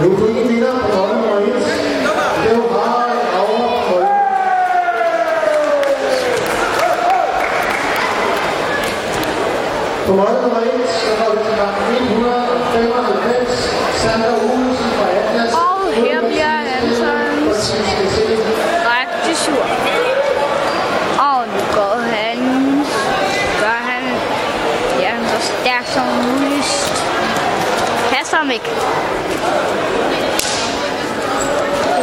Og nu kunne vi vinder på hold nummer 1. Det var bare over hold. På hold nummer 1, så var det til kamp 195. Sander Olsen fra Atlas. Og her bliver Antons rigtig sur. Og nu går han, gør han, ja, han så stærk som muligt. Kaster ham ikke.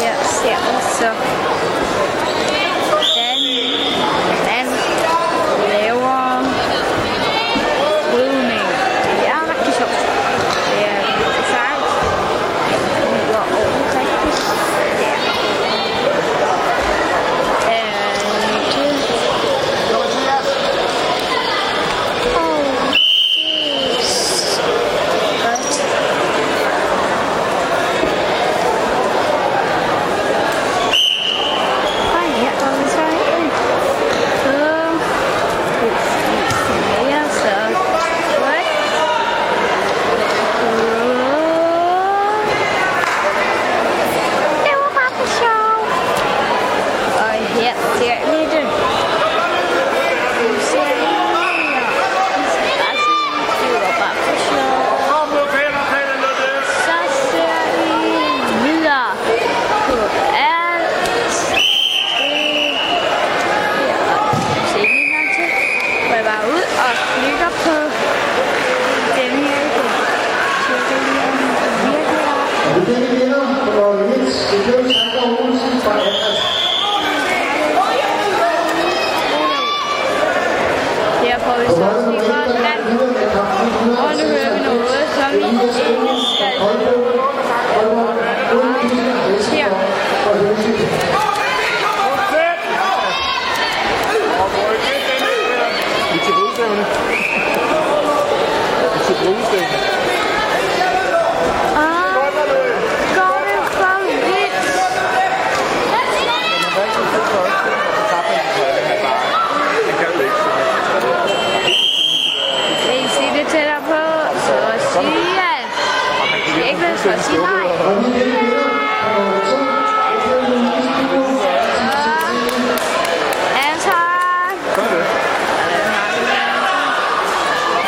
Her ser vi så. Dan, han laver brydning. Det er rigtig sjovt. Det er sejt. Lyder overrigtigt. Ja. Øh, det- Åh, det er godt. Og her går vi så ind på mere så godt. Det var bare for sjov. Og her ser vi det. Nu ser vi mere. Vi skal bare sige, det var bare for sjov. Så ser vi videre på alt det her. Se lige en gang til. Bare ud og klikker på den her den virkelig er det er en vinder på 1. Det blev Sander Olsen fra Atlas. Her får vi På så hold nummer 1, stikker der vand. er videre med kamp Og nu hører vi noget, som vi ikke skal. Her. Vi er til brudstævne. Vi er til brudstævne. Ah, går det for vidt? Men hvad er det for os? Så tabte han på bare. Det kan du ikke. Kan I sige det tættere på? Så sig ja. Og han Det er ikke vel for at sige nej. Er